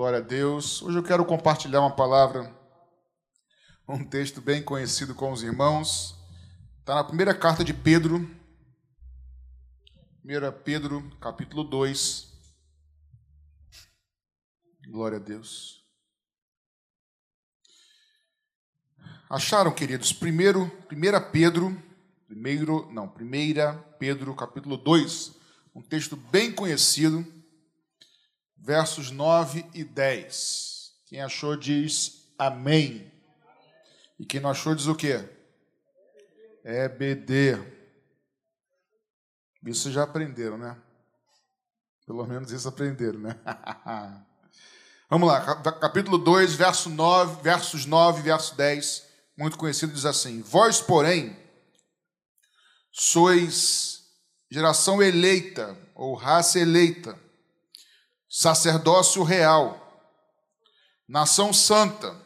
Glória a Deus. Hoje eu quero compartilhar uma palavra, um texto bem conhecido com os irmãos. Está na primeira carta de Pedro, 1 Pedro, capítulo 2. Glória a Deus. Acharam, queridos? Primeiro, 1 Pedro, primeiro, não, 1 Pedro, capítulo 2, um texto bem conhecido versos 9 e 10. Quem achou diz amém. E quem não achou diz o quê? É BD. Isso já aprenderam, né? Pelo menos isso aprenderam, né? Vamos lá, capítulo 2, verso 9, versos 9 e verso 10, muito conhecido, diz assim: Vós, porém, sois geração eleita, ou raça eleita, sacerdócio real, nação santa,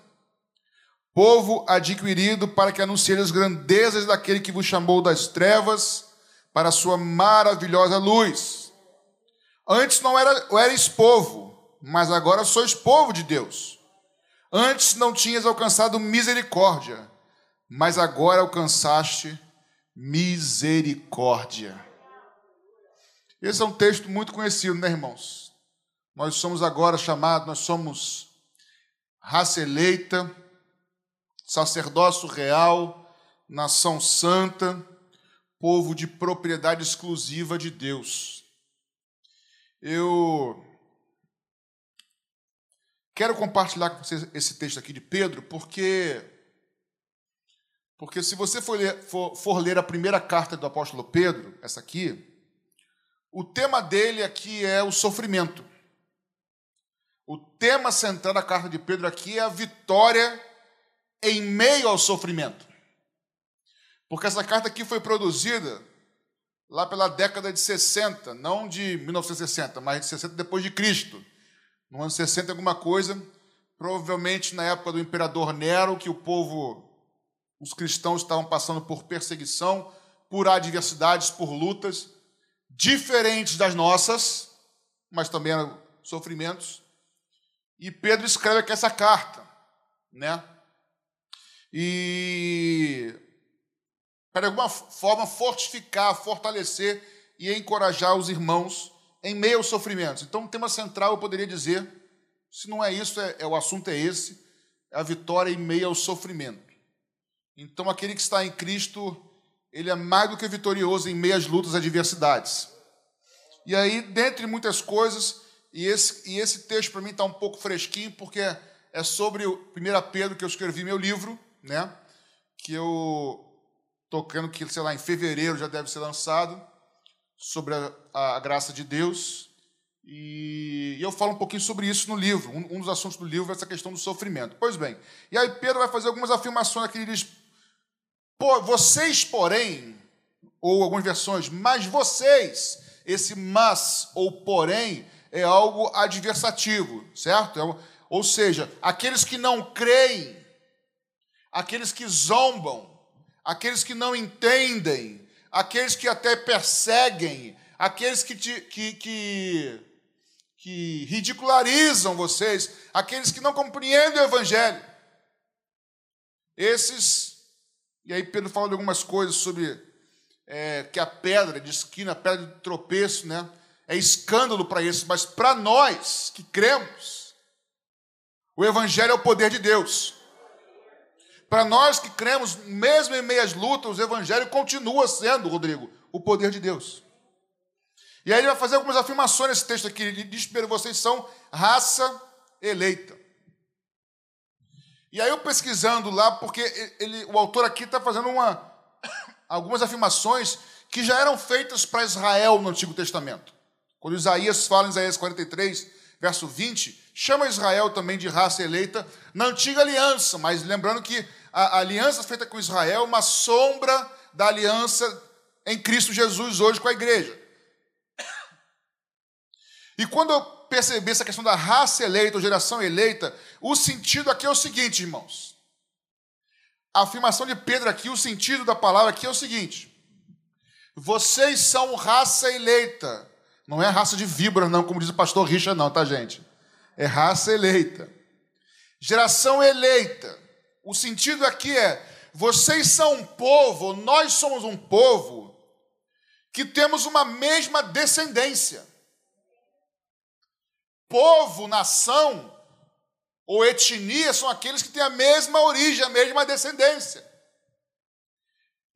povo adquirido para que anunciem as grandezas daquele que vos chamou das trevas para a sua maravilhosa luz. Antes não era, erais povo, mas agora sois povo de Deus. Antes não tinhas alcançado misericórdia, mas agora alcançaste misericórdia. Esse é um texto muito conhecido, né, irmãos? Nós somos agora chamados, nós somos raça eleita, sacerdócio real, nação santa, povo de propriedade exclusiva de Deus. Eu quero compartilhar com vocês esse texto aqui de Pedro, porque porque se você for ler, for, for ler a primeira carta do apóstolo Pedro, essa aqui, o tema dele aqui é o sofrimento. O tema central da carta de Pedro aqui é a vitória em meio ao sofrimento. Porque essa carta aqui foi produzida lá pela década de 60, não de 1960, mas de 60 depois de Cristo. No ano 60 alguma coisa, provavelmente na época do imperador Nero, que o povo, os cristãos estavam passando por perseguição, por adversidades, por lutas diferentes das nossas, mas também sofrimentos. E Pedro escreve aqui essa carta, né? E para de alguma forma fortificar, fortalecer e encorajar os irmãos em meio aos sofrimentos. Então, o tema central eu poderia dizer, se não é isso, é, é o assunto é esse, é a vitória em meio ao sofrimento. Então, aquele que está em Cristo, ele é mais do que vitorioso em meio às lutas adversidades. E aí, dentre muitas coisas, e esse, e esse texto para mim está um pouco fresquinho, porque é sobre o 1 Pedro que eu escrevi meu livro, né? Que eu tocando que, sei lá, em fevereiro já deve ser lançado, sobre a, a graça de Deus. E, e, eu falo um pouquinho sobre isso no livro. Um, um, dos assuntos do livro é essa questão do sofrimento. Pois bem, e aí Pedro vai fazer algumas afirmações aqui. Ele diz: vocês, porém, ou algumas versões, mas vocês, esse mas ou porém, é algo adversativo, certo? É ou seja, aqueles que não creem, aqueles que zombam, aqueles que não entendem, aqueles que até perseguem, aqueles que, te, que, que, que ridicularizam vocês, aqueles que não compreendem o Evangelho. Esses, e aí Pedro fala de algumas coisas sobre é, que a pedra de esquina, a pedra de tropeço, né? É escândalo para isso, mas para nós que cremos, o Evangelho é o poder de Deus. Para nós que cremos, mesmo em meias lutas, o Evangelho continua sendo, Rodrigo, o poder de Deus. E aí ele vai fazer algumas afirmações nesse texto aqui. Ele diz primeiro: vocês são raça eleita. E aí eu pesquisando lá, porque ele, o autor aqui está fazendo uma, algumas afirmações que já eram feitas para Israel no Antigo Testamento. Quando Isaías fala em Isaías 43, verso 20, chama Israel também de raça eleita na antiga aliança, mas lembrando que a aliança feita com Israel é uma sombra da aliança em Cristo Jesus hoje com a igreja. E quando eu percebi essa questão da raça eleita ou geração eleita, o sentido aqui é o seguinte, irmãos. A afirmação de Pedro aqui, o sentido da palavra aqui é o seguinte: vocês são raça eleita não é raça de víbora, não, como diz o pastor Richard, não, tá, gente? é raça eleita. Geração eleita. O sentido aqui é: vocês são um povo, nós somos um povo que temos uma mesma descendência. Povo, nação ou etnia são aqueles que têm a mesma origem, a mesma descendência.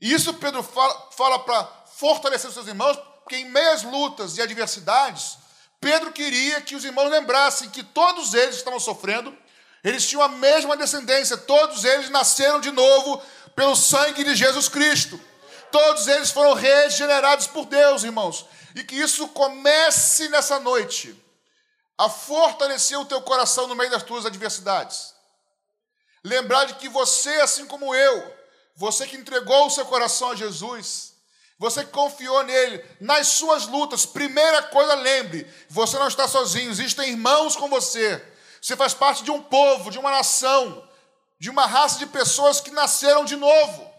E isso Pedro fala, fala para fortalecer os seus irmãos, porque em meias lutas e adversidades, Pedro queria que os irmãos lembrassem que todos eles estavam sofrendo, eles tinham a mesma descendência, todos eles nasceram de novo pelo sangue de Jesus Cristo. Todos eles foram regenerados por Deus, irmãos. E que isso comece nessa noite a fortalecer o teu coração no meio das tuas adversidades. Lembrar de que você, assim como eu, você que entregou o seu coração a Jesus, você confiou nele nas suas lutas, primeira coisa, lembre: você não está sozinho, existem irmãos com você. Você faz parte de um povo, de uma nação, de uma raça de pessoas que nasceram de novo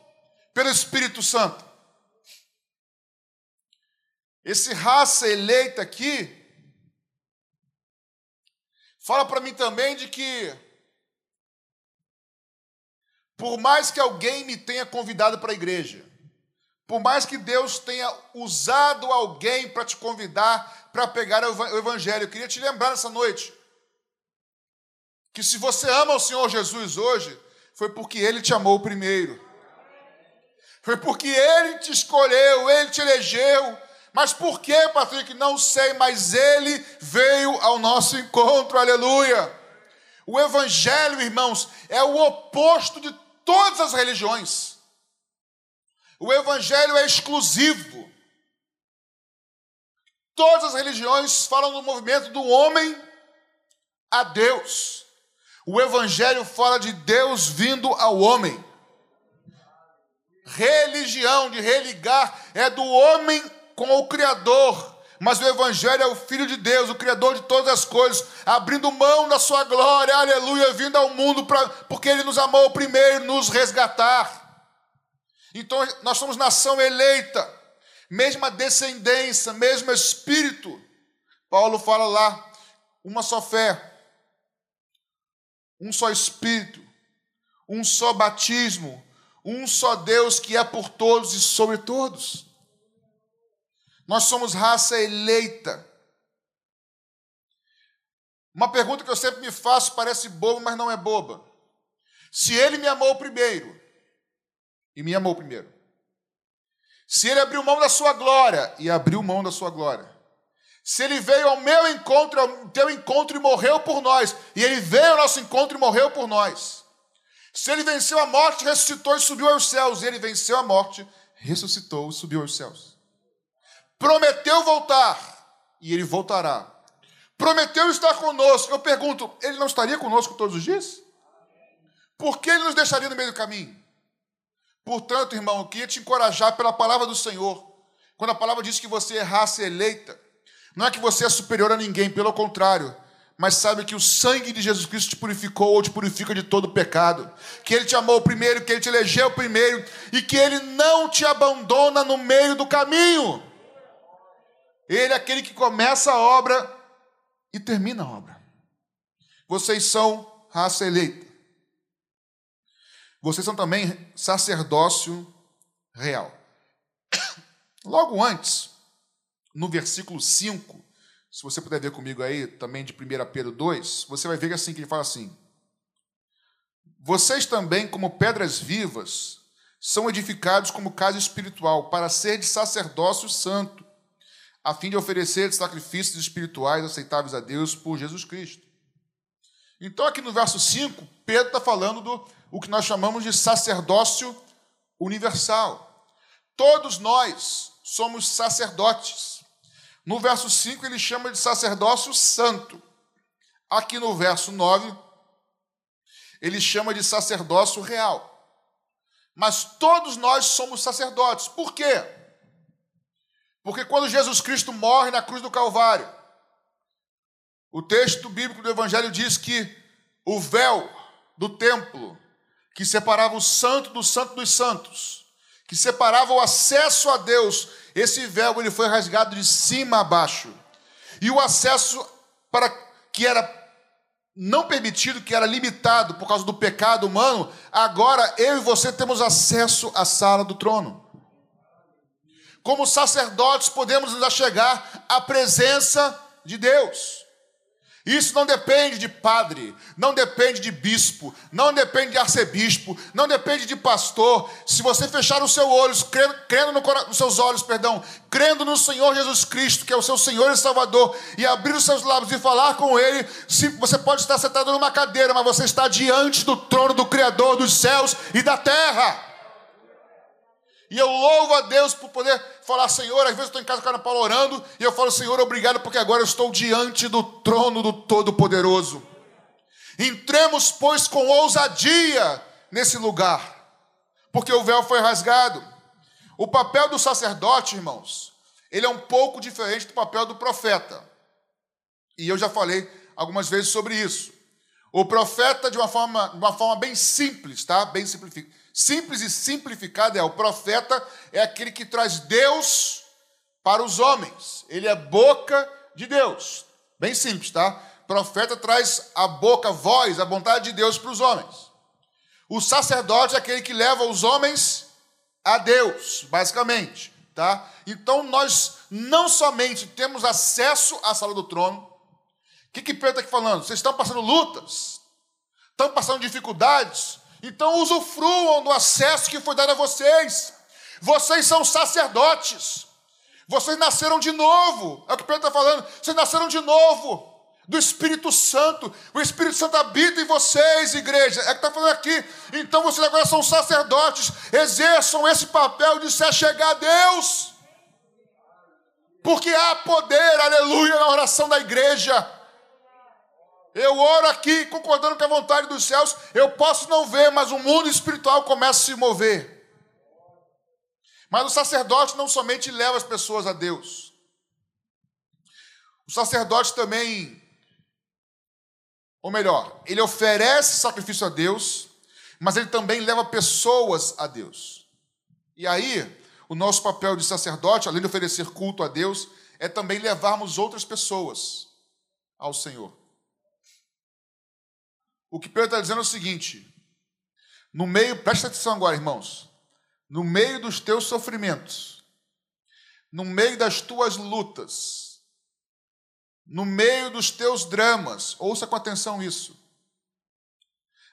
pelo Espírito Santo. Esse raça eleita aqui fala para mim também de que por mais que alguém me tenha convidado para a igreja, por mais que Deus tenha usado alguém para te convidar para pegar o Evangelho, eu queria te lembrar nessa noite que se você ama o Senhor Jesus hoje, foi porque Ele te amou primeiro, foi porque Ele te escolheu, Ele te elegeu. Mas por que, Patrick? Não sei, mas Ele veio ao nosso encontro, aleluia. O Evangelho, irmãos, é o oposto de todas as religiões. O evangelho é exclusivo. Todas as religiões falam do movimento do homem a Deus. O evangelho fala de Deus vindo ao homem. Religião, de religar, é do homem com o Criador. Mas o Evangelho é o Filho de Deus, o Criador de todas as coisas, abrindo mão da sua glória, aleluia, vindo ao mundo, pra, porque Ele nos amou primeiro, nos resgatar. Então nós somos nação eleita, mesma descendência, mesmo espírito. Paulo fala lá, uma só fé, um só espírito, um só batismo, um só Deus que é por todos e sobre todos. Nós somos raça eleita. Uma pergunta que eu sempre me faço parece boba, mas não é boba. Se ele me amou primeiro, e me amou primeiro. Se ele abriu mão da sua glória e abriu mão da sua glória. Se ele veio ao meu encontro, ao teu encontro e morreu por nós, e ele veio ao nosso encontro e morreu por nós. Se ele venceu a morte, ressuscitou e subiu aos céus, e ele venceu a morte, ressuscitou e subiu aos céus. Prometeu voltar, e ele voltará. Prometeu estar conosco. Eu pergunto, ele não estaria conosco todos os dias? Por que ele nos deixaria no meio do caminho? Portanto, irmão, eu queria te encorajar pela palavra do Senhor. Quando a palavra diz que você é raça eleita, não é que você é superior a ninguém, pelo contrário, mas sabe que o sangue de Jesus Cristo te purificou ou te purifica de todo pecado, que Ele te amou primeiro, que Ele te elegeu primeiro e que Ele não te abandona no meio do caminho. Ele é aquele que começa a obra e termina a obra. Vocês são raça eleita. Vocês são também sacerdócio real. Logo antes, no versículo 5, se você puder ver comigo aí, também de 1 Pedro 2, você vai ver assim que ele fala assim: Vocês também, como pedras vivas, são edificados como casa espiritual, para ser de sacerdócio santo, a fim de oferecer sacrifícios espirituais aceitáveis a Deus por Jesus Cristo. Então, aqui no verso 5, Pedro está falando do o que nós chamamos de sacerdócio universal. Todos nós somos sacerdotes. No verso 5, ele chama de sacerdócio santo. Aqui no verso 9, ele chama de sacerdócio real. Mas todos nós somos sacerdotes. Por quê? Porque quando Jesus Cristo morre na cruz do Calvário, o texto bíblico do Evangelho diz que o véu do templo que separava o santo do santo dos santos, que separava o acesso a Deus. Esse véu ele foi rasgado de cima a baixo. E o acesso para que era não permitido, que era limitado por causa do pecado humano, agora eu e você temos acesso à sala do trono. Como sacerdotes, podemos nos achegar à presença de Deus. Isso não depende de padre, não depende de bispo, não depende de arcebispo, não depende de pastor. Se você fechar os seus olhos, crendo, crendo no, nos seus olhos, perdão, crendo no Senhor Jesus Cristo, que é o seu Senhor e Salvador, e abrir os seus lábios e falar com Ele, se, você pode estar sentado numa cadeira, mas você está diante do trono do Criador dos céus e da terra. E eu louvo a Deus por poder falar, Senhor, às vezes eu estou em casa com a Ana Paula orando, e eu falo, Senhor, obrigado, porque agora eu estou diante do trono do Todo-Poderoso. Entremos, pois, com ousadia nesse lugar, porque o véu foi rasgado. O papel do sacerdote, irmãos, ele é um pouco diferente do papel do profeta. E eu já falei algumas vezes sobre isso. O profeta, de uma forma, de uma forma bem simples, tá? Bem simplificada simples e simplificada é: o profeta é aquele que traz Deus para os homens, ele é boca de Deus. Bem simples, tá? Profeta traz a boca, a voz, a vontade de Deus para os homens. O sacerdote é aquele que leva os homens a Deus, basicamente, tá? Então nós não somente temos acesso à sala do trono. O que, que Pedro está aqui falando? Vocês estão passando lutas, estão passando dificuldades, então usufruam do acesso que foi dado a vocês. Vocês são sacerdotes. Vocês nasceram de novo. É o que Pedro está falando. Vocês nasceram de novo. Do Espírito Santo. O Espírito Santo habita em vocês, igreja. É o que está falando aqui. Então vocês agora são sacerdotes. Exerçam esse papel de se achegar a Deus. Porque há poder, aleluia, na oração da igreja. Eu oro aqui, concordando com a vontade dos céus. Eu posso não ver, mas o mundo espiritual começa a se mover. Mas o sacerdote não somente leva as pessoas a Deus. O sacerdote também, ou melhor, ele oferece sacrifício a Deus, mas ele também leva pessoas a Deus. E aí, o nosso papel de sacerdote, além de oferecer culto a Deus, é também levarmos outras pessoas ao Senhor. O que Pedro está dizendo é o seguinte: no meio, presta atenção agora, irmãos, no meio dos teus sofrimentos, no meio das tuas lutas, no meio dos teus dramas, ouça com atenção isso.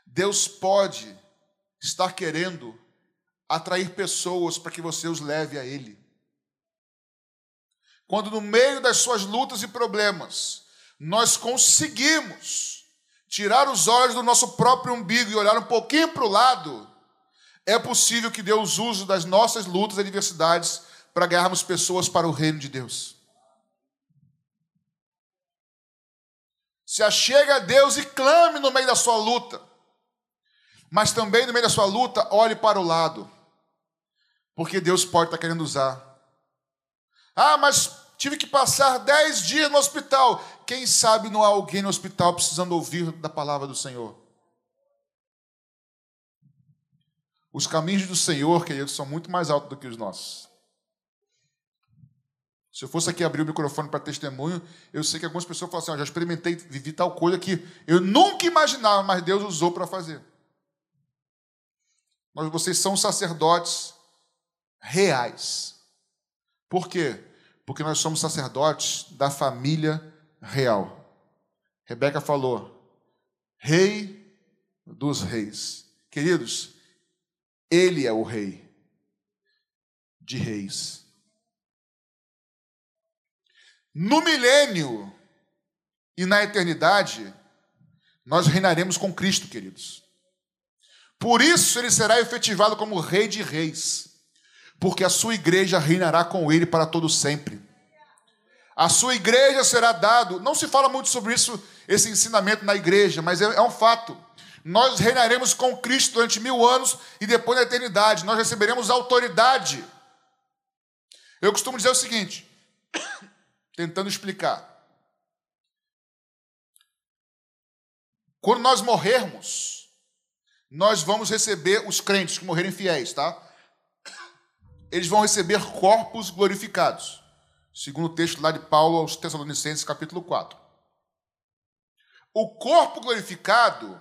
Deus pode estar querendo atrair pessoas para que você os leve a Ele. Quando no meio das suas lutas e problemas, nós conseguimos tirar os olhos do nosso próprio umbigo e olhar um pouquinho para o lado, é possível que Deus use das nossas lutas e adversidades para ganharmos pessoas para o reino de Deus. Se achega a Deus e clame no meio da sua luta. Mas também no meio da sua luta, olhe para o lado. Porque Deus pode estar querendo usar. Ah, mas tive que passar dez dias no hospital. Quem sabe não há alguém no hospital precisando ouvir da palavra do Senhor? Os caminhos do Senhor, queridos, são muito mais altos do que os nossos. Se eu fosse aqui abrir o microfone para testemunho, eu sei que algumas pessoas falam assim: oh, já experimentei, vivi tal coisa que eu nunca imaginava, mas Deus usou para fazer. Mas vocês são sacerdotes reais. Por quê? Porque nós somos sacerdotes da família real. Rebeca falou: Rei dos reis. Queridos, ele é o rei de reis. No milênio e na eternidade, nós reinaremos com Cristo, queridos. Por isso ele será efetivado como Rei de Reis porque a sua igreja reinará com ele para todo sempre. A sua igreja será dado, não se fala muito sobre isso, esse ensinamento na igreja, mas é, é um fato. Nós reinaremos com Cristo durante mil anos e depois da eternidade, nós receberemos autoridade. Eu costumo dizer o seguinte, tentando explicar. Quando nós morrermos, nós vamos receber os crentes que morrerem fiéis, tá? Eles vão receber corpos glorificados. Segundo o texto lá de Paulo aos Tessalonicenses, capítulo 4. o corpo glorificado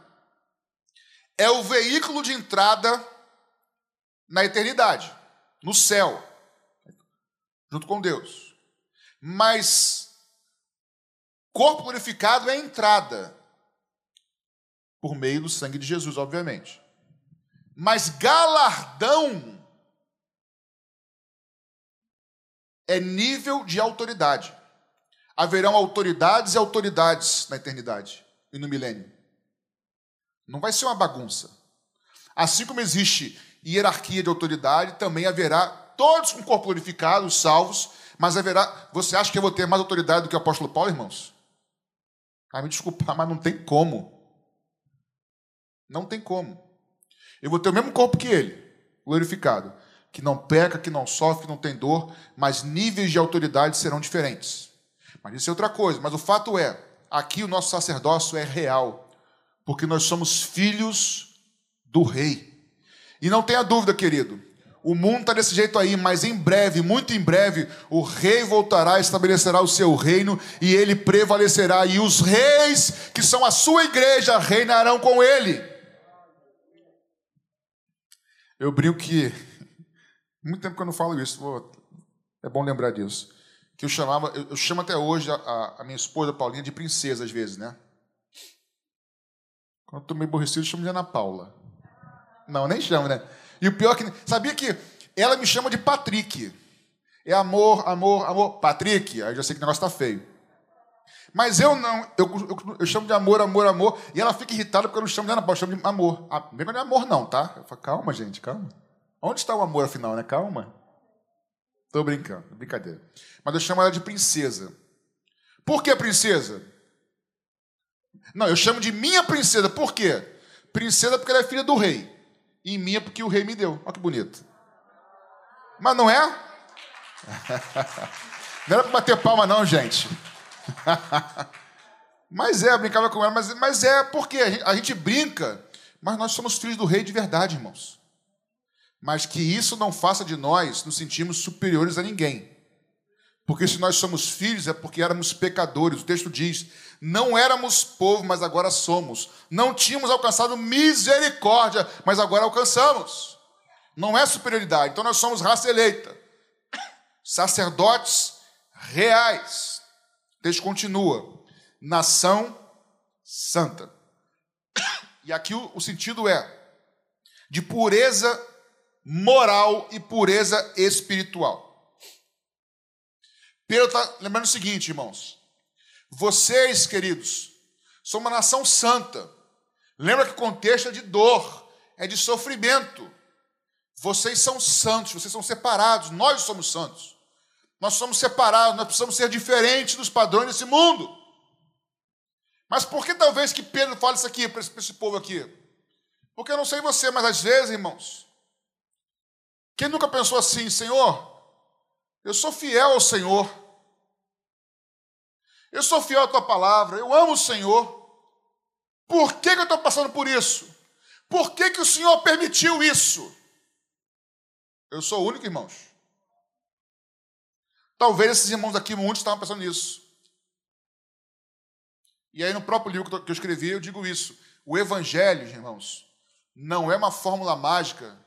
é o veículo de entrada na eternidade, no céu, junto com Deus. Mas corpo glorificado é a entrada por meio do sangue de Jesus, obviamente. Mas galardão é nível de autoridade. Haverão autoridades e autoridades na eternidade e no milênio. Não vai ser uma bagunça. Assim como existe hierarquia de autoridade, também haverá todos com corpo glorificado, salvos, mas haverá. Você acha que eu vou ter mais autoridade do que o apóstolo Paulo, irmãos? Ah, me desculpa, mas não tem como. Não tem como. Eu vou ter o mesmo corpo que ele, glorificado, que não peca, que não sofre, que não tem dor, mas níveis de autoridade serão diferentes. Mas isso é outra coisa. Mas o fato é, aqui o nosso sacerdócio é real, porque nós somos filhos do rei. E não tenha dúvida, querido, o mundo está desse jeito aí, mas em breve, muito em breve, o rei voltará, estabelecerá o seu reino e ele prevalecerá, e os reis, que são a sua igreja, reinarão com ele. Eu brinco que. Muito tempo que eu não falo isso, é bom lembrar disso. Que eu chamava, eu chamo até hoje a, a minha esposa Paulinha de princesa, às vezes, né? Quando eu estou meio aborrecido, eu chamo de Ana Paula. Não, nem chamo, né? E o pior é que. Sabia que ela me chama de Patrick. É amor, amor, amor. Patrick. Aí eu já sei que o negócio tá feio. Mas eu não. Eu, eu, eu, chamo de amor, amor, amor. E ela fica irritada porque eu não chamo de Ana Paula, eu chamo de amor. Ah, não é amor, não, tá? Eu falo, calma, gente, calma. Onde está o amor afinal, né? Calma. Tô brincando, brincadeira. Mas eu chamo ela de princesa. Por que princesa? Não, eu chamo de minha princesa. Por quê? Princesa porque ela é filha do rei e minha porque o rei me deu. Olha que bonito. Mas não é? Não era para bater palma, não, gente. Mas é, eu brincava com ela, mas, mas é porque a gente, a gente brinca, mas nós somos filhos do rei de verdade, irmãos. Mas que isso não faça de nós nos sentirmos superiores a ninguém. Porque se nós somos filhos é porque éramos pecadores. O texto diz: não éramos povo, mas agora somos. Não tínhamos alcançado misericórdia, mas agora alcançamos. Não é superioridade. Então nós somos raça eleita, sacerdotes reais. O texto continua: nação santa. E aqui o, o sentido é de pureza moral e pureza espiritual. Pedro está lembrando o seguinte, irmãos. Vocês, queridos, são uma nação santa. Lembra que o contexto é de dor, é de sofrimento. Vocês são santos, vocês são separados, nós somos santos. Nós somos separados, nós precisamos ser diferentes dos padrões desse mundo. Mas por que talvez que Pedro fale isso aqui para esse povo aqui? Porque eu não sei você, mas às vezes, irmãos, quem nunca pensou assim, Senhor, eu sou fiel ao Senhor. Eu sou fiel à tua palavra. Eu amo o Senhor. Por que, que eu estou passando por isso? Por que, que o Senhor permitiu isso? Eu sou o único, irmãos. Talvez esses irmãos aqui, muitos estavam pensando nisso. E aí, no próprio livro que eu escrevi, eu digo isso. O Evangelho, irmãos, não é uma fórmula mágica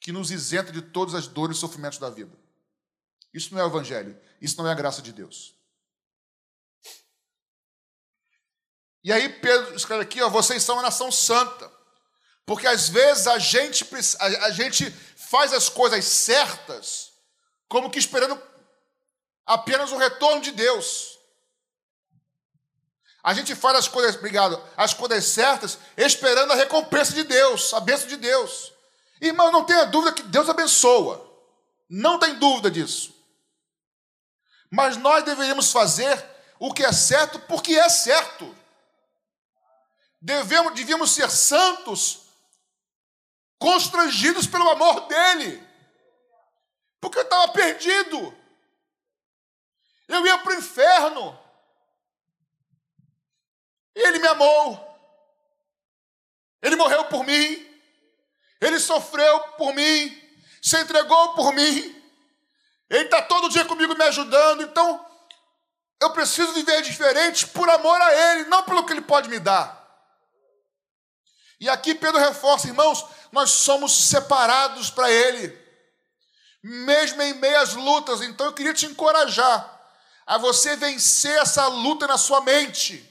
que nos isenta de todas as dores e sofrimentos da vida. Isso não é o evangelho, isso não é a graça de Deus. E aí Pedro escreve aqui, ó, vocês são uma nação santa. Porque às vezes a gente, a, a gente faz as coisas certas, como que esperando apenas o retorno de Deus. A gente faz as coisas, obrigado, as coisas certas, esperando a recompensa de Deus, a bênção de Deus. Irmão, não tenha dúvida que Deus abençoa. Não tem dúvida disso. Mas nós deveríamos fazer o que é certo porque é certo. Devemos, devíamos ser santos, constrangidos pelo amor dele. Porque eu estava perdido. Eu ia para o inferno. Ele me amou. Ele morreu por mim. Ele sofreu por mim. Se entregou por mim. Ele está todo dia comigo me ajudando. Então, Eu preciso viver diferente por amor a Ele, não pelo que Ele pode me dar. E aqui Pedro reforça, irmãos, nós somos separados para Ele, mesmo em meio às lutas. Então eu queria te encorajar a você vencer essa luta na sua mente.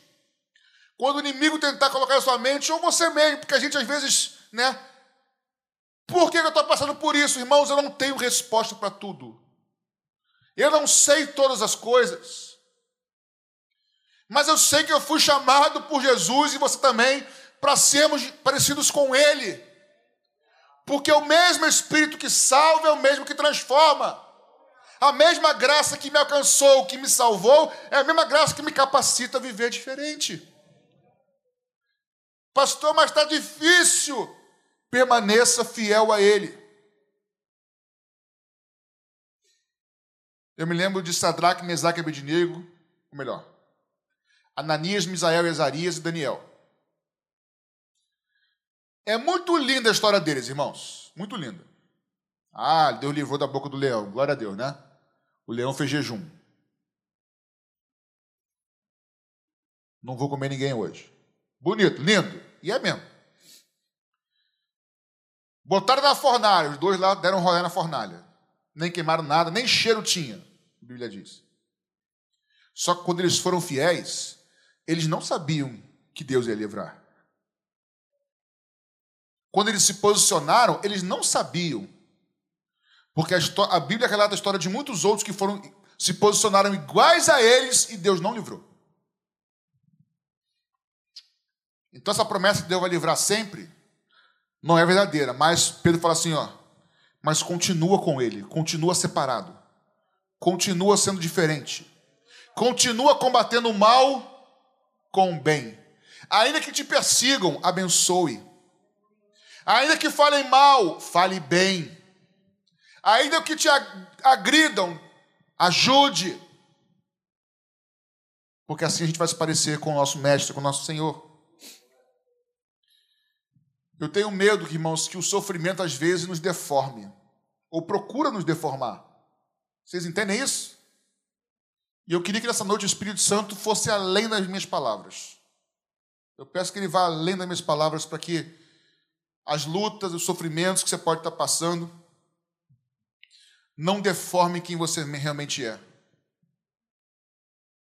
Quando o inimigo tentar colocar na sua mente, ou você mesmo, porque a gente às vezes, né? Por que eu estou passando por isso, irmãos? Eu não tenho resposta para tudo. Eu não sei todas as coisas. Mas eu sei que eu fui chamado por Jesus e você também para sermos parecidos com Ele. Porque o mesmo Espírito que salva é o mesmo que transforma. A mesma graça que me alcançou, que me salvou, é a mesma graça que me capacita a viver diferente. Pastor, mas está difícil. Permaneça fiel a Ele. Eu me lembro de Sadraque, Mesaque e Abednego, ou melhor, Ananias, Misael, Ezarias e Daniel. É muito linda a história deles, irmãos. Muito linda. Ah, Deus livrou da boca do leão. Glória a Deus, né? O leão fez jejum. Não vou comer ninguém hoje. Bonito, lindo. E é mesmo. Botaram na fornalha. Os dois lá deram um rolê na fornalha. Nem queimaram nada, nem cheiro tinha. A Bíblia diz. Só que quando eles foram fiéis, eles não sabiam que Deus ia livrar. Quando eles se posicionaram, eles não sabiam. Porque a, a Bíblia relata a história de muitos outros que foram se posicionaram iguais a eles e Deus não livrou. Então essa promessa que Deus vai livrar sempre não é verdadeira, mas Pedro fala assim, ó, mas continua com ele, continua separado. Continua sendo diferente. Continua combatendo o mal com o bem. Ainda que te persigam, abençoe. Ainda que falem mal, fale bem. Ainda que te agridam, ajude. Porque assim a gente vai se parecer com o nosso mestre, com o nosso Senhor. Eu tenho medo, irmãos, que o sofrimento às vezes nos deforme, ou procura nos deformar. Vocês entendem isso? E eu queria que nessa noite o Espírito Santo fosse além das minhas palavras. Eu peço que ele vá além das minhas palavras para que as lutas, os sofrimentos que você pode estar passando, não deformem quem você realmente é.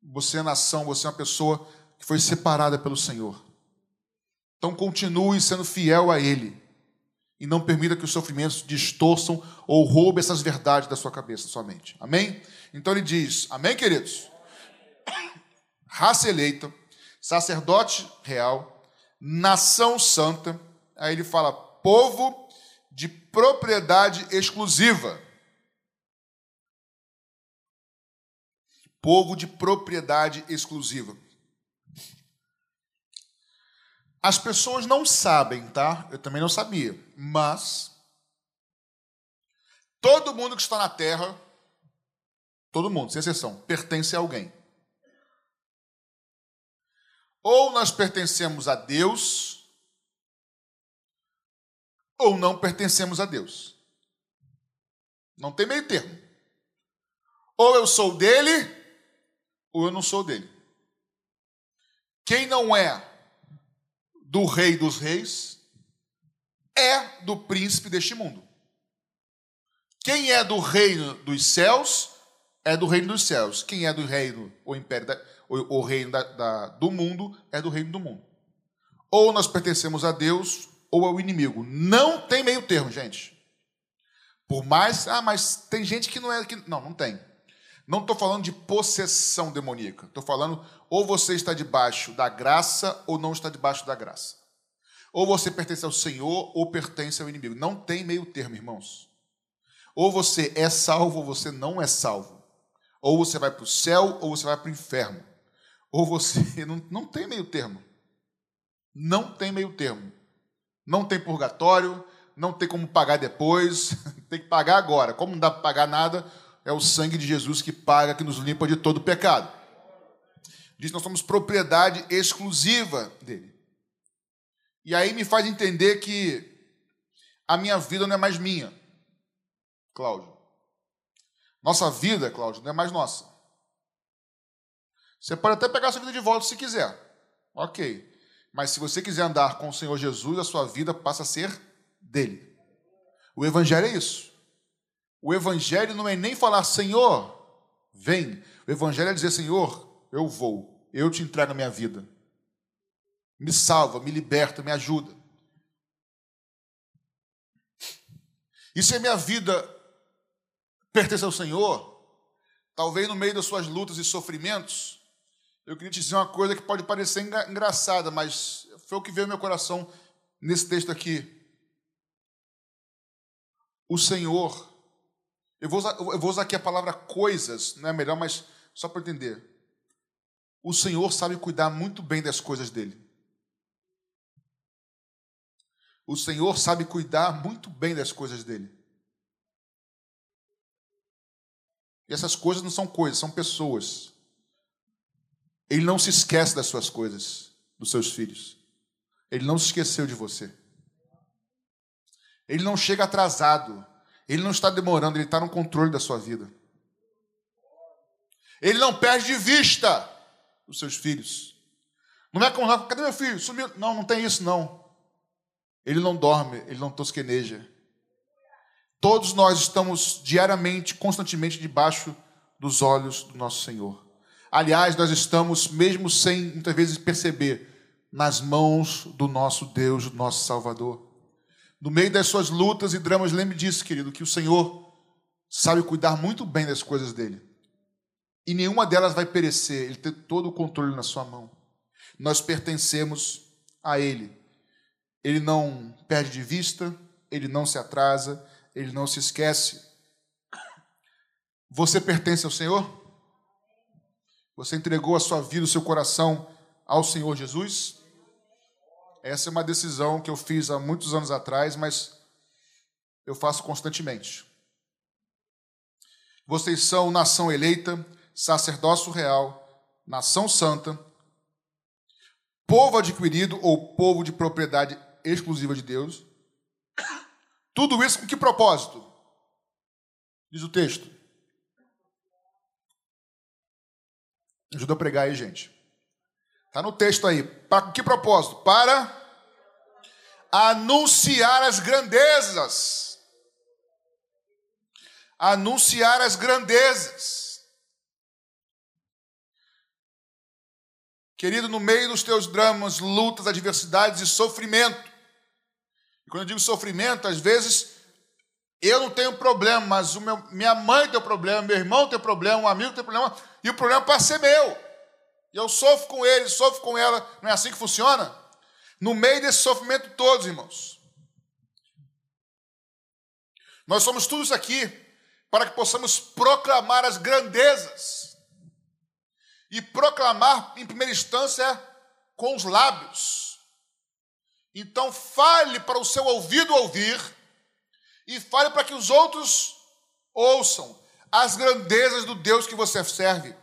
Você é nação, você é uma pessoa que foi separada pelo Senhor. Então continue sendo fiel a Ele. E não permita que os sofrimentos distorçam ou roubem essas verdades da sua cabeça, da sua mente. Amém? Então ele diz: Amém, queridos? Raça eleita, sacerdote real, nação santa Aí ele fala: povo de propriedade exclusiva. Povo de propriedade exclusiva. As pessoas não sabem, tá? Eu também não sabia, mas todo mundo que está na terra, todo mundo, sem exceção, pertence a alguém. Ou nós pertencemos a Deus, ou não pertencemos a Deus. Não tem meio termo. Ou eu sou dele, ou eu não sou dele. Quem não é do rei dos reis é do príncipe deste mundo. Quem é do reino dos céus é do reino dos céus. Quem é do reino, o império, da, o, o reino da, da, do mundo é do reino do mundo. Ou nós pertencemos a Deus, ou ao inimigo. Não tem meio termo, gente. Por mais. Ah, mas tem gente que não é. Que, não, não tem. Não estou falando de possessão demoníaca. Estou falando ou você está debaixo da graça ou não está debaixo da graça. Ou você pertence ao Senhor ou pertence ao inimigo. Não tem meio termo, irmãos. Ou você é salvo ou você não é salvo. Ou você vai para o céu ou você vai para o inferno. Ou você. Não, não tem meio termo. Não tem meio termo. Não tem purgatório, não tem como pagar depois, tem que pagar agora. Como não dá para pagar nada, é o sangue de Jesus que paga, que nos limpa de todo pecado. Diz nós somos propriedade exclusiva dele. E aí me faz entender que a minha vida não é mais minha, Cláudio. Nossa vida, Cláudio, não é mais nossa. Você pode até pegar sua vida de volta se quiser. Ok. Mas se você quiser andar com o Senhor Jesus, a sua vida passa a ser dele. O Evangelho é isso. O Evangelho não é nem falar, Senhor, vem. O Evangelho é dizer, Senhor, eu vou, eu te entrego a minha vida. Me salva, me liberta, me ajuda. E se a minha vida pertence ao Senhor, talvez no meio das suas lutas e sofrimentos, eu queria te dizer uma coisa que pode parecer engraçada, mas foi o que veio ao meu coração nesse texto aqui. O Senhor, eu vou usar, eu vou usar aqui a palavra coisas, não é melhor, mas só para entender. O Senhor sabe cuidar muito bem das coisas dele. O Senhor sabe cuidar muito bem das coisas dele. E essas coisas não são coisas, são pessoas. Ele não se esquece das suas coisas, dos seus filhos. Ele não se esqueceu de você. Ele não chega atrasado. Ele não está demorando, ele está no controle da sua vida. Ele não perde de vista os seus filhos. Não é como, cadê meu filho? Sumiu. Não, não tem isso não. Ele não dorme, ele não tosqueneja. Todos nós estamos diariamente, constantemente debaixo dos olhos do nosso Senhor. Aliás, nós estamos, mesmo sem muitas vezes perceber, nas mãos do nosso Deus, do nosso Salvador. No meio das suas lutas e dramas, lembre disso, querido, que o Senhor sabe cuidar muito bem das coisas dele. E nenhuma delas vai perecer, ele tem todo o controle na sua mão. Nós pertencemos a ele. Ele não perde de vista, ele não se atrasa, ele não se esquece. Você pertence ao Senhor? Você entregou a sua vida, o seu coração ao Senhor Jesus? Essa é uma decisão que eu fiz há muitos anos atrás, mas eu faço constantemente. Vocês são nação eleita, sacerdócio real, nação santa, povo adquirido ou povo de propriedade exclusiva de Deus. Tudo isso com que propósito? Diz o texto. Ajuda a pregar aí, gente. Está no texto aí. Para que propósito? Para anunciar as grandezas. Anunciar as grandezas. Querido, no meio dos teus dramas, lutas, adversidades e sofrimento. E quando eu digo sofrimento, às vezes eu não tenho problema, mas meu, minha mãe tem problema, meu irmão tem problema, um amigo tem problema, e o problema pode ser meu. E eu sofro com ele, sofro com ela. Não é assim que funciona? No meio desse sofrimento todos, irmãos. Nós somos tudo isso aqui para que possamos proclamar as grandezas. E proclamar, em primeira instância, com os lábios. Então, fale para o seu ouvido ouvir e fale para que os outros ouçam as grandezas do Deus que você serve.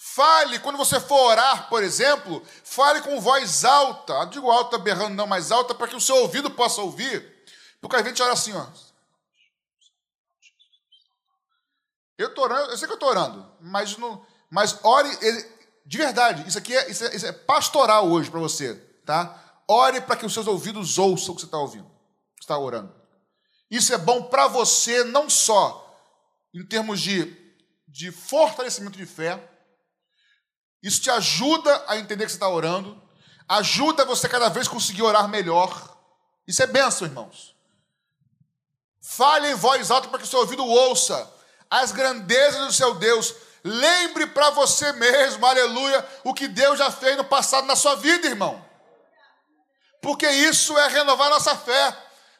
Fale, quando você for orar, por exemplo, fale com voz alta. Eu digo alta, berrando, não mais alta, para que o seu ouvido possa ouvir. Porque a gente ora assim, ó. Eu estou orando, eu sei que eu estou orando, mas, não, mas ore de verdade. Isso aqui é, isso é, isso é pastoral hoje para você, tá? Ore para que os seus ouvidos ouçam o que você está ouvindo, está orando. Isso é bom para você, não só em termos de, de fortalecimento de fé, isso te ajuda a entender que você está orando, ajuda você cada vez conseguir orar melhor. Isso é benção, irmãos. Fale em voz alta para que o seu ouvido ouça as grandezas do seu Deus. Lembre para você mesmo, aleluia, o que Deus já fez no passado na sua vida, irmão. Porque isso é renovar nossa fé.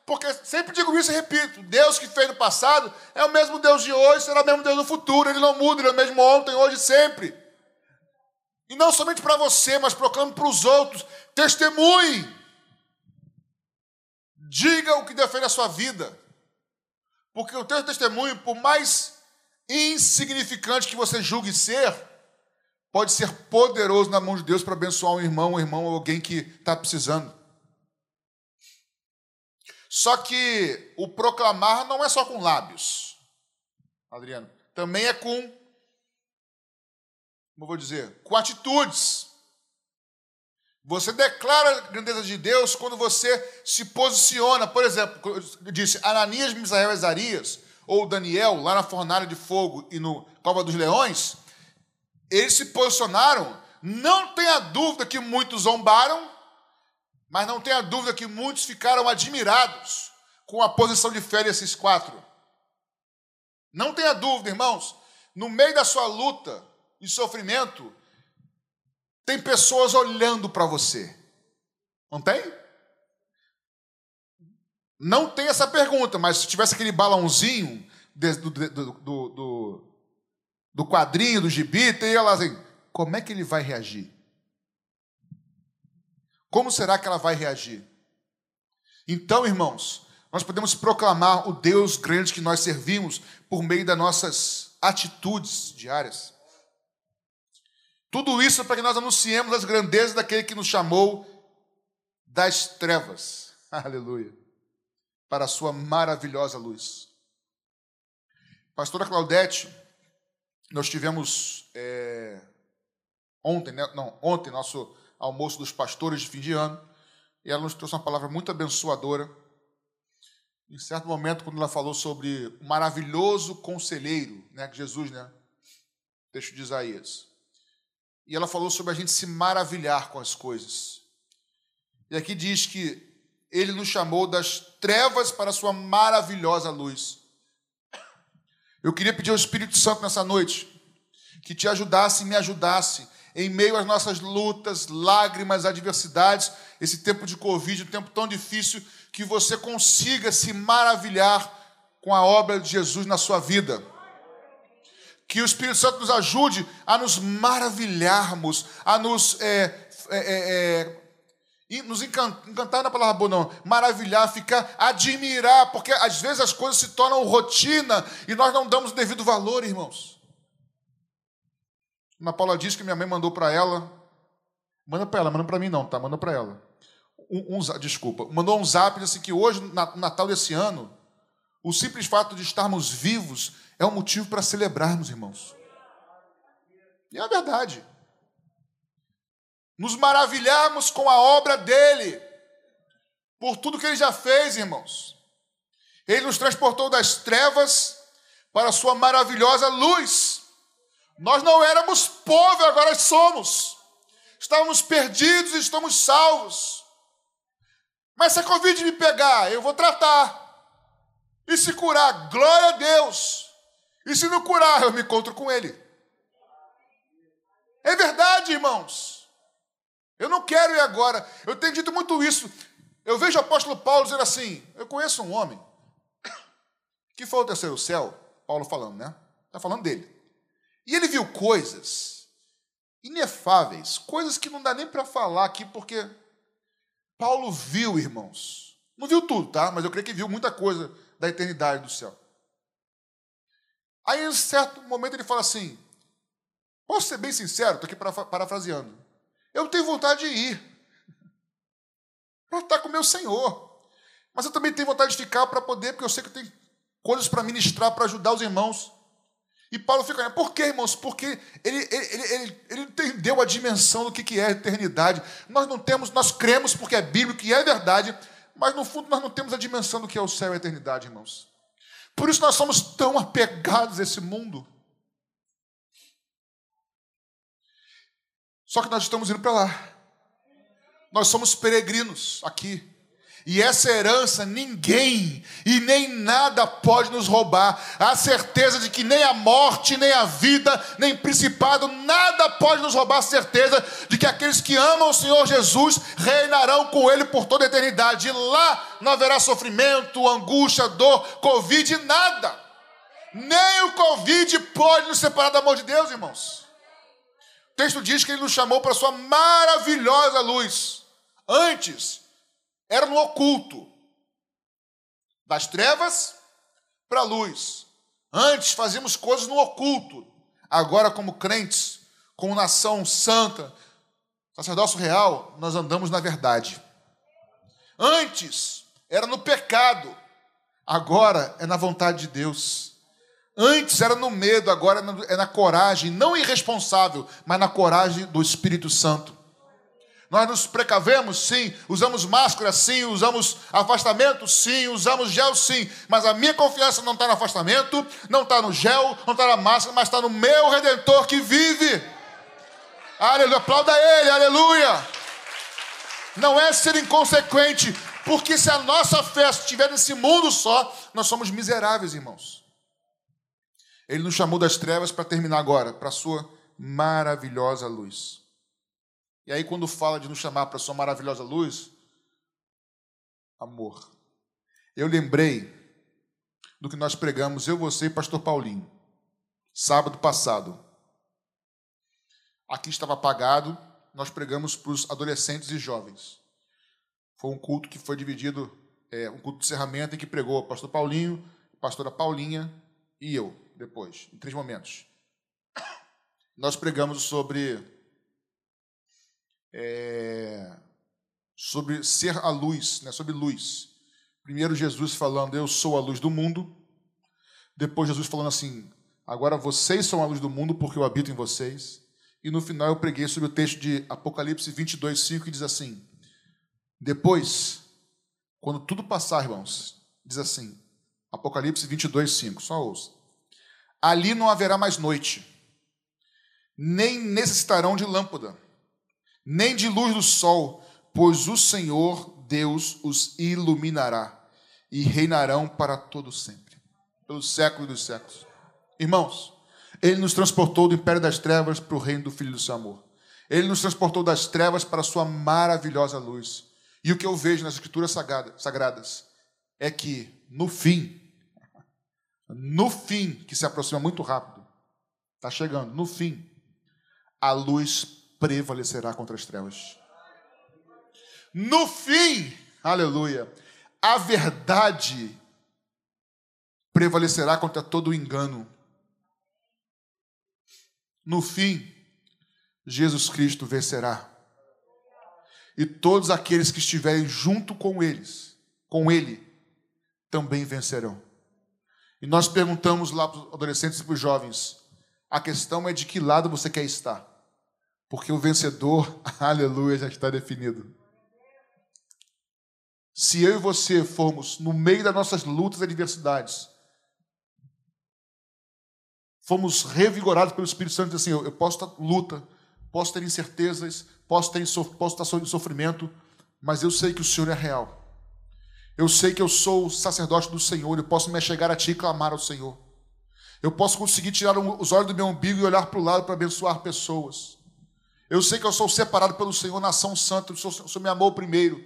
Porque sempre digo isso e repito: Deus que fez no passado é o mesmo Deus de hoje, será o mesmo Deus no futuro. Ele não muda, ele é o mesmo ontem, hoje e sempre. E não somente para você, mas proclame para os outros. Testemunhe. Diga o que defende a sua vida. Porque o teu testemunho, por mais insignificante que você julgue ser, pode ser poderoso na mão de Deus para abençoar um irmão, um irmão, alguém que está precisando. Só que o proclamar não é só com lábios, Adriano, também é com como vou dizer, com atitudes. Você declara a grandeza de Deus quando você se posiciona. Por exemplo, disse Ananias, Misael e Azarias, ou Daniel, lá na fornalha de fogo e no Cova dos Leões, eles se posicionaram. Não tenha dúvida que muitos zombaram, mas não tenha dúvida que muitos ficaram admirados com a posição de fé desses quatro. Não tenha dúvida, irmãos, no meio da sua luta e sofrimento, tem pessoas olhando para você. Não tem? Não tem essa pergunta, mas se tivesse aquele balãozinho do, do, do, do, quadrinho, do gibi, teria lá assim, como é que ele vai reagir? Como será que ela vai reagir? Então, irmãos, nós podemos proclamar o Deus grande que nós servimos por meio das nossas atitudes diárias. Tudo isso para que nós anunciemos as grandezas daquele que nos chamou das trevas. Aleluia. Para a sua maravilhosa luz. Pastora Claudete, nós tivemos é, ontem, né? não, ontem, nosso almoço dos pastores de fim de ano, e ela nos trouxe uma palavra muito abençoadora. Em certo momento, quando ela falou sobre o maravilhoso conselheiro, né, Jesus, né, texto de Isaías. E ela falou sobre a gente se maravilhar com as coisas. E aqui diz que ele nos chamou das trevas para a sua maravilhosa luz. Eu queria pedir ao Espírito Santo nessa noite que te ajudasse e me ajudasse em meio às nossas lutas, lágrimas, adversidades, esse tempo de Covid, um tempo tão difícil, que você consiga se maravilhar com a obra de Jesus na sua vida. Que o Espírito Santo nos ajude a nos maravilharmos, a nos, é, é, é, nos encantar, na palavra boa, não, maravilhar, ficar, admirar, porque às vezes as coisas se tornam rotina e nós não damos o devido valor, irmãos. Ana Paula diz que minha mãe mandou para ela. Manda para ela, manda para mim não, tá? Manda para ela. Um, um, desculpa, mandou um zap assim que hoje, no Natal desse ano, o simples fato de estarmos vivos é um motivo para celebrarmos, irmãos. E é verdade. Nos maravilharmos com a obra dele, por tudo que ele já fez, irmãos. Ele nos transportou das trevas para a sua maravilhosa luz. Nós não éramos povo, agora somos. Estávamos perdidos e estamos salvos. Mas se a Covid me pegar, eu vou tratar. E se curar, glória a Deus. E se não curar, eu me encontro com Ele. É verdade, irmãos. Eu não quero ir agora. Eu tenho dito muito isso. Eu vejo o apóstolo Paulo dizer assim: Eu conheço um homem que foi ao terceiro céu. Paulo falando, né? Está falando dele. E ele viu coisas inefáveis, coisas que não dá nem para falar aqui, porque Paulo viu, irmãos. Não viu tudo, tá? Mas eu creio que viu muita coisa da eternidade do céu. Aí, em certo momento, ele fala assim: Posso ser bem sincero? Estou aqui parafraseando. Eu tenho vontade de ir para estar com o meu Senhor. Mas eu também tenho vontade de ficar para poder, porque eu sei que tenho coisas para ministrar, para ajudar os irmãos. E Paulo fica por quê, irmãos? Porque ele, ele, ele, ele, entendeu a dimensão do que é a eternidade. Nós não temos, nós cremos porque é bíblico e é verdade, mas no fundo nós não temos a dimensão do que é o céu e a eternidade, irmãos. Por isso nós somos tão apegados a esse mundo. Só que nós estamos indo para lá. Nós somos peregrinos aqui. E essa herança ninguém e nem nada pode nos roubar. A certeza de que nem a morte, nem a vida, nem principado, nada pode nos roubar a certeza de que aqueles que amam o Senhor Jesus reinarão com Ele por toda a eternidade. E lá não haverá sofrimento, angústia, dor, Covid, nada. Nem o Covid pode nos separar do amor de Deus, irmãos. O texto diz que Ele nos chamou para a Sua maravilhosa luz. Antes, era no oculto das trevas para a luz. Antes fazíamos coisas no oculto. Agora, como crentes, como nação santa, sacerdócio real, nós andamos na verdade. Antes era no pecado, agora é na vontade de Deus. Antes era no medo, agora é na coragem, não irresponsável, mas na coragem do Espírito Santo. Nós nos precavemos, sim, usamos máscara, sim, usamos afastamento, sim, usamos gel, sim, mas a minha confiança não está no afastamento, não está no gel, não está na máscara, mas está no meu redentor que vive. Aleluia, aplauda ele, aleluia. Não é ser inconsequente, porque se a nossa fé estiver nesse mundo só, nós somos miseráveis, irmãos. Ele nos chamou das trevas para terminar agora, para a sua maravilhosa luz. E aí, quando fala de nos chamar para sua maravilhosa luz, amor. Eu lembrei do que nós pregamos, eu, você e pastor Paulinho, sábado passado. Aqui estava apagado, nós pregamos para os adolescentes e jovens. Foi um culto que foi dividido, é, um culto de encerramento em que pregou o pastor Paulinho, a pastora Paulinha e eu, depois, em três momentos. Nós pregamos sobre é, sobre ser a luz, né, sobre luz. Primeiro Jesus falando, eu sou a luz do mundo. Depois Jesus falando assim, agora vocês são a luz do mundo porque eu habito em vocês. E no final eu preguei sobre o texto de Apocalipse 22, 5, que diz assim, depois, quando tudo passar, irmãos, diz assim, Apocalipse 22, 5, só ouça. Ali não haverá mais noite, nem necessitarão de lâmpada nem de luz do sol, pois o Senhor Deus os iluminará e reinarão para todo sempre, pelo século dos séculos. Irmãos, ele nos transportou do império das trevas para o reino do Filho do seu amor. Ele nos transportou das trevas para a sua maravilhosa luz. E o que eu vejo nas escrituras sagradas é que no fim, no fim, que se aproxima muito rápido, está chegando, no fim, a luz prevalecerá contra as trevas. No fim, aleluia, a verdade prevalecerá contra todo o engano. No fim, Jesus Cristo vencerá. E todos aqueles que estiverem junto com eles, com ele, também vencerão. E nós perguntamos lá para os adolescentes e para os jovens: a questão é de que lado você quer estar? Porque o vencedor, aleluia, já está definido. Se eu e você formos no meio das nossas lutas e adversidades, fomos revigorados pelo Espírito Santo, assim, eu, posso estar luta, posso ter incertezas, posso, ter, posso estar em sofrimento, mas eu sei que o Senhor é real. Eu sei que eu sou o sacerdote do Senhor, eu posso me chegar a Ti e clamar ao Senhor. Eu posso conseguir tirar os olhos do meu umbigo e olhar para o lado para abençoar pessoas. Eu sei que eu sou separado pelo Senhor, nação santa, o Senhor, o Senhor me amou primeiro.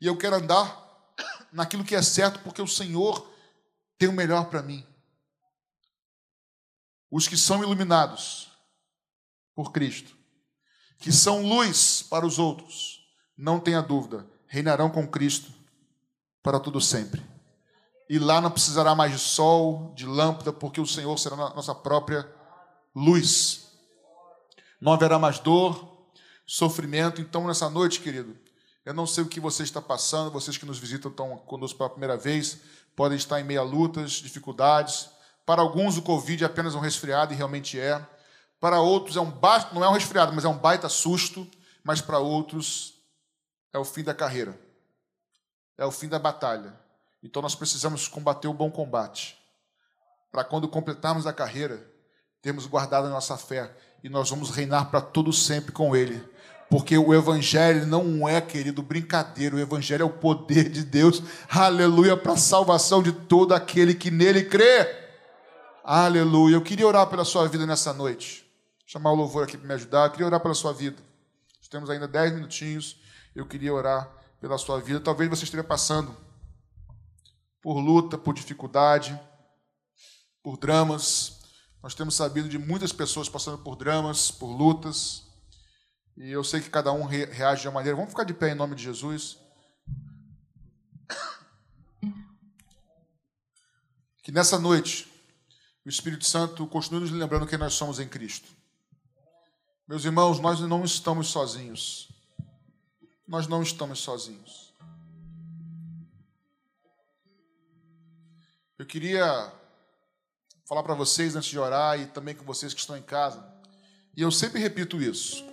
E eu quero andar naquilo que é certo, porque o Senhor tem o melhor para mim. Os que são iluminados por Cristo, que são luz para os outros, não tenha dúvida, reinarão com Cristo para todo sempre. E lá não precisará mais de sol, de lâmpada, porque o Senhor será nossa própria luz não haverá mais dor, sofrimento. Então, nessa noite, querido, eu não sei o que você está passando, vocês que nos visitam estão conosco pela primeira vez, podem estar em meio a lutas, dificuldades. Para alguns, o Covid é apenas um resfriado, e realmente é. Para outros, é um baita, não é um resfriado, mas é um baita susto. Mas para outros, é o fim da carreira, é o fim da batalha. Então, nós precisamos combater o bom combate, para quando completarmos a carreira, termos guardado a nossa fé e nós vamos reinar para todo sempre com Ele. Porque o Evangelho não é, querido, brincadeira. O Evangelho é o poder de Deus, aleluia, para a salvação de todo aquele que nele crê. Aleluia. Eu queria orar pela sua vida nessa noite. Chamar o louvor aqui para me ajudar. Eu queria orar pela sua vida. Nós temos ainda dez minutinhos. Eu queria orar pela sua vida. Talvez você esteja passando por luta, por dificuldade, por dramas, nós temos sabido de muitas pessoas passando por dramas, por lutas, e eu sei que cada um reage de uma maneira. Vamos ficar de pé em nome de Jesus. Que nessa noite o Espírito Santo continue nos lembrando quem nós somos em Cristo. Meus irmãos, nós não estamos sozinhos. Nós não estamos sozinhos. Eu queria falar para vocês antes de orar e também com vocês que estão em casa. E eu sempre repito isso.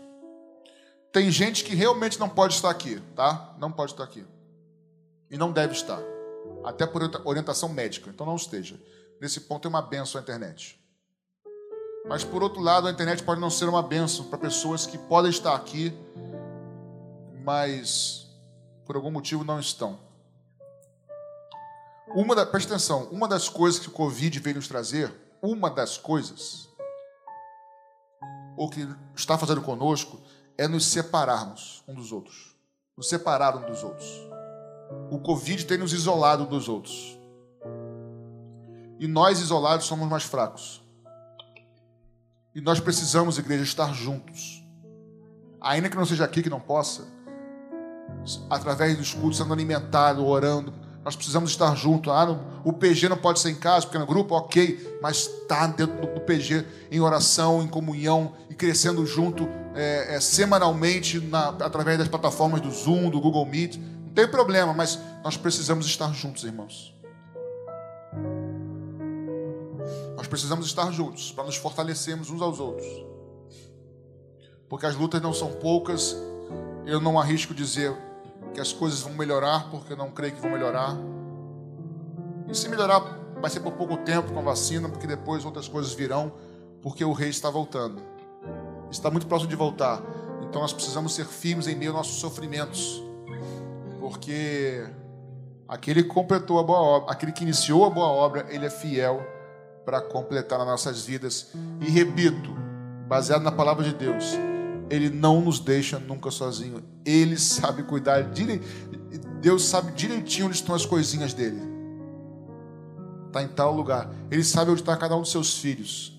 Tem gente que realmente não pode estar aqui, tá? Não pode estar aqui. E não deve estar. Até por orientação médica. Então não esteja. Nesse ponto é uma benção a internet. Mas por outro lado, a internet pode não ser uma benção para pessoas que podem estar aqui, mas por algum motivo não estão. Uma da, presta atenção, uma das coisas que o Covid veio nos trazer, uma das coisas, ou que está fazendo conosco, é nos separarmos um dos outros. Nos separar um dos outros. O Covid tem nos isolado dos outros. E nós isolados somos mais fracos. E nós precisamos, igreja, estar juntos. Ainda que não seja aqui que não possa, através dos cultos, sendo alimentado, orando. Nós precisamos estar juntos. Ah, o PG não pode ser em casa, porque é grupo, ok, mas está dentro do PG em oração, em comunhão e crescendo junto é, é, semanalmente na, através das plataformas do Zoom, do Google Meet. Não tem problema, mas nós precisamos estar juntos, irmãos. Nós precisamos estar juntos para nos fortalecermos uns aos outros. Porque as lutas não são poucas. Eu não arrisco dizer que as coisas vão melhorar, porque eu não creio que vão melhorar. E se melhorar, vai ser por pouco tempo com a vacina, porque depois outras coisas virão, porque o rei está voltando. Está muito próximo de voltar. Então nós precisamos ser firmes em meio aos nossos sofrimentos. Porque aquele que completou a boa obra, aquele que iniciou a boa obra, ele é fiel para completar nas nossas vidas. E repito, baseado na palavra de Deus, Ele não nos deixa nunca sozinho. Ele sabe cuidar Deus sabe direitinho onde estão as coisinhas dele. Está em tal lugar. Ele sabe onde está cada um dos seus filhos.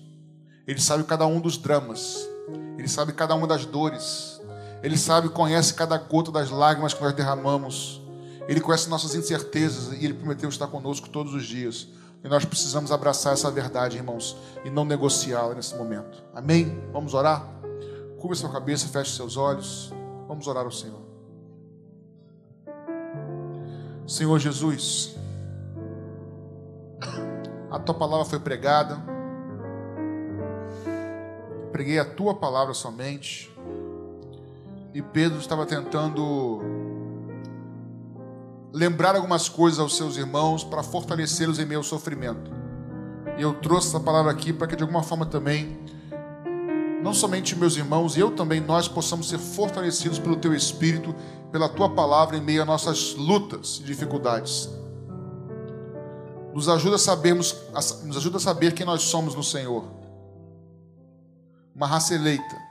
Ele sabe cada um dos dramas. Ele sabe cada uma das dores. Ele sabe, conhece cada gota das lágrimas que nós derramamos. Ele conhece nossas incertezas e Ele prometeu estar conosco todos os dias. E nós precisamos abraçar essa verdade, irmãos, e não negociá-la nesse momento. Amém? Vamos orar? Cubra sua cabeça, feche seus olhos. Vamos orar ao Senhor. Senhor Jesus, a tua palavra foi pregada. Preguei a tua palavra somente. E Pedro estava tentando lembrar algumas coisas aos seus irmãos para fortalecê-los em ao sofrimento. E eu trouxe essa palavra aqui para que de alguma forma também, não somente meus irmãos, e eu também, nós possamos ser fortalecidos pelo Teu Espírito, pela Tua palavra em meio a nossas lutas e dificuldades. Nos ajuda a sabermos, nos ajuda a saber quem nós somos no Senhor. Uma raça eleita.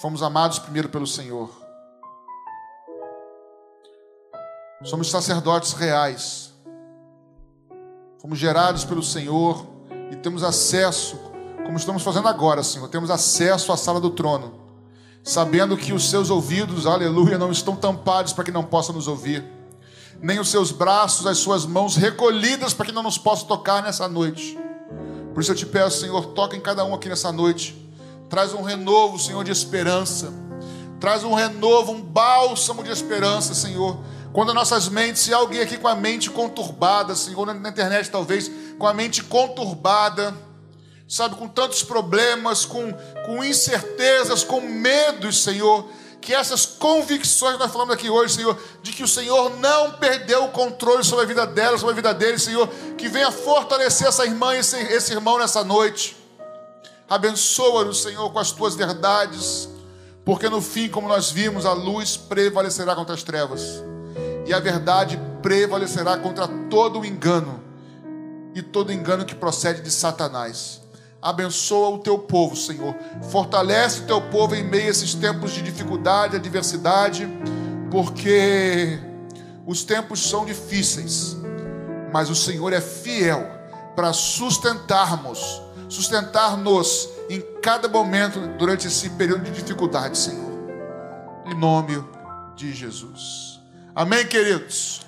Fomos amados primeiro pelo Senhor Somos sacerdotes reais. Fomos gerados pelo Senhor e temos acesso, como estamos fazendo agora, Senhor, temos acesso à sala do trono, sabendo que os seus ouvidos, aleluia, não estão tampados para que não possa nos ouvir, nem os seus braços, as suas mãos recolhidas para que não nos possa tocar nessa noite. Por isso eu te peço, Senhor, toca em cada um aqui nessa noite. Traz um renovo, Senhor, de esperança. Traz um renovo, um bálsamo de esperança, Senhor quando nossas mentes, se alguém aqui com a mente conturbada, Senhor, na internet talvez, com a mente conturbada, sabe, com tantos problemas, com, com incertezas, com medos, Senhor, que essas convicções que nós falamos aqui hoje, Senhor, de que o Senhor não perdeu o controle sobre a vida dela, sobre a vida dele, Senhor, que venha fortalecer essa irmã e esse, esse irmão nessa noite. Abençoa-nos, Senhor, com as tuas verdades, porque no fim, como nós vimos, a luz prevalecerá contra as trevas e a verdade prevalecerá contra todo o engano e todo engano que procede de Satanás. Abençoa o teu povo, Senhor. Fortalece o teu povo em meio a esses tempos de dificuldade, adversidade, porque os tempos são difíceis, mas o Senhor é fiel para sustentarmos, sustentar-nos em cada momento durante esse período de dificuldade, Senhor. Em nome de Jesus. Amém, queridos?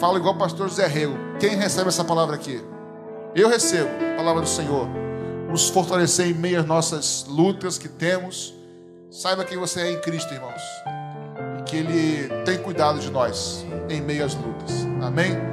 Fala igual o pastor Zé Rego. Quem recebe essa palavra aqui? Eu recebo a palavra do Senhor. Nos fortalecer em meio às nossas lutas que temos. Saiba quem você é em Cristo, irmãos. E que Ele tem cuidado de nós em meio às lutas. Amém?